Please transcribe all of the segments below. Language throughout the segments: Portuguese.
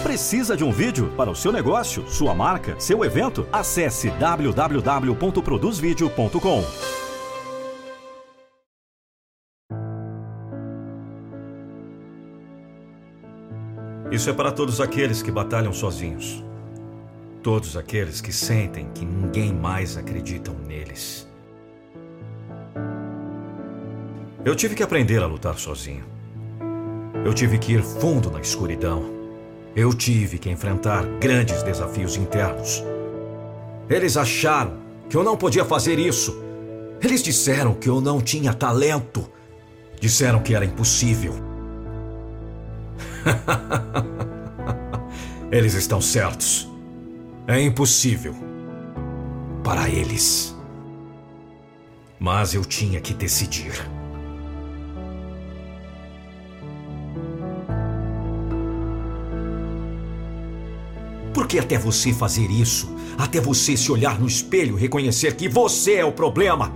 Precisa de um vídeo para o seu negócio, sua marca, seu evento? Acesse www.produzvideo.com. Isso é para todos aqueles que batalham sozinhos. Todos aqueles que sentem que ninguém mais acredita neles. Eu tive que aprender a lutar sozinho. Eu tive que ir fundo na escuridão. Eu tive que enfrentar grandes desafios internos. Eles acharam que eu não podia fazer isso. Eles disseram que eu não tinha talento. Disseram que era impossível. Eles estão certos. É impossível. Para eles. Mas eu tinha que decidir. Porque até você fazer isso, até você se olhar no espelho e reconhecer que você é o problema,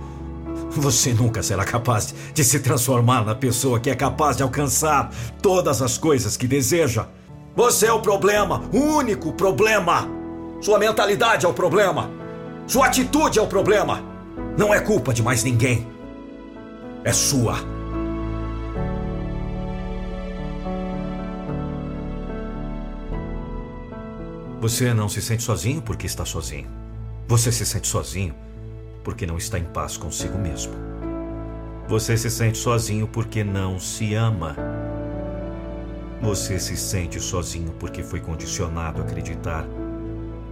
você nunca será capaz de se transformar na pessoa que é capaz de alcançar todas as coisas que deseja. Você é o problema, o único problema. Sua mentalidade é o problema. Sua atitude é o problema. Não é culpa de mais ninguém. É sua. Você não se sente sozinho porque está sozinho. Você se sente sozinho porque não está em paz consigo mesmo. Você se sente sozinho porque não se ama. Você se sente sozinho porque foi condicionado a acreditar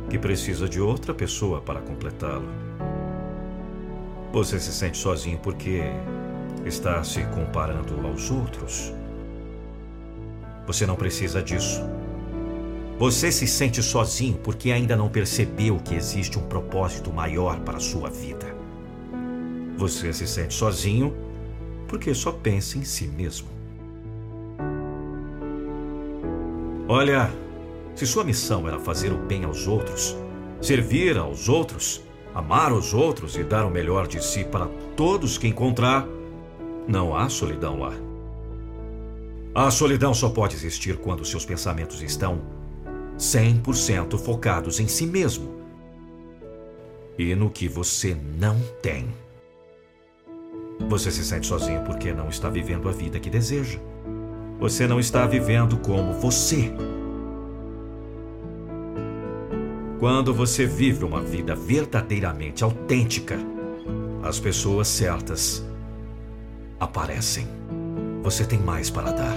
que precisa de outra pessoa para completá-lo. Você se sente sozinho porque está se comparando aos outros. Você não precisa disso. Você se sente sozinho porque ainda não percebeu que existe um propósito maior para a sua vida. Você se sente sozinho porque só pensa em si mesmo. Olha, se sua missão era fazer o bem aos outros, servir aos outros, amar os outros e dar o melhor de si para todos que encontrar, não há solidão lá. A solidão só pode existir quando seus pensamentos estão 100% focados em si mesmo e no que você não tem. Você se sente sozinho porque não está vivendo a vida que deseja. Você não está vivendo como você. Quando você vive uma vida verdadeiramente autêntica, as pessoas certas aparecem. Você tem mais para dar.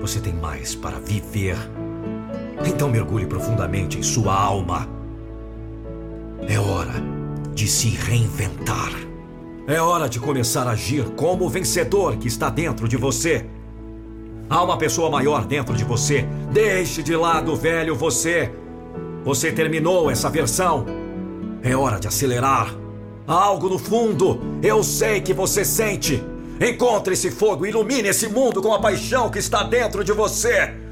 Você tem mais para viver. Então mergulhe profundamente em sua alma. É hora de se reinventar. É hora de começar a agir como o vencedor que está dentro de você. Há uma pessoa maior dentro de você. Deixe de lado o velho você. Você terminou essa versão. É hora de acelerar. Há algo no fundo. Eu sei que você sente. Encontre esse fogo, ilumine esse mundo com a paixão que está dentro de você.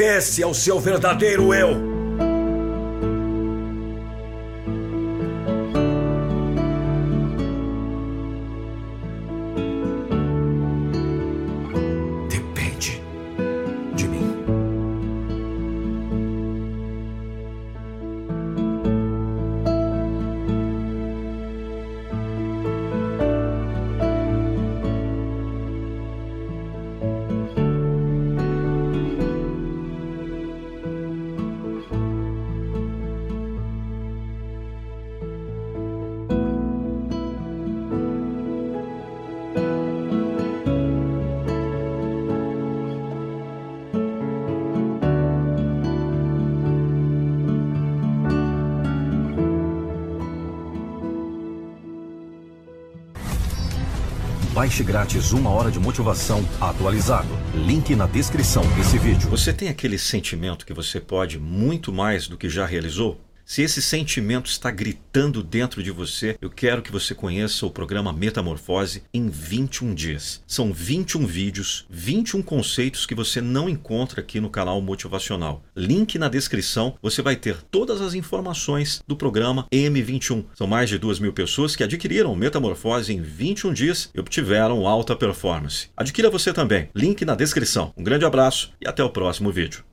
Esse é o seu verdadeiro eu. Baixe grátis uma hora de motivação atualizado. Link na descrição desse vídeo. Você tem aquele sentimento que você pode muito mais do que já realizou? Se esse sentimento está gritando dentro de você, eu quero que você conheça o programa Metamorfose em 21 dias. São 21 vídeos, 21 conceitos que você não encontra aqui no canal Motivacional. Link na descrição, você vai ter todas as informações do programa M21. São mais de 2 mil pessoas que adquiriram Metamorfose em 21 dias e obtiveram alta performance. Adquira você também. Link na descrição. Um grande abraço e até o próximo vídeo.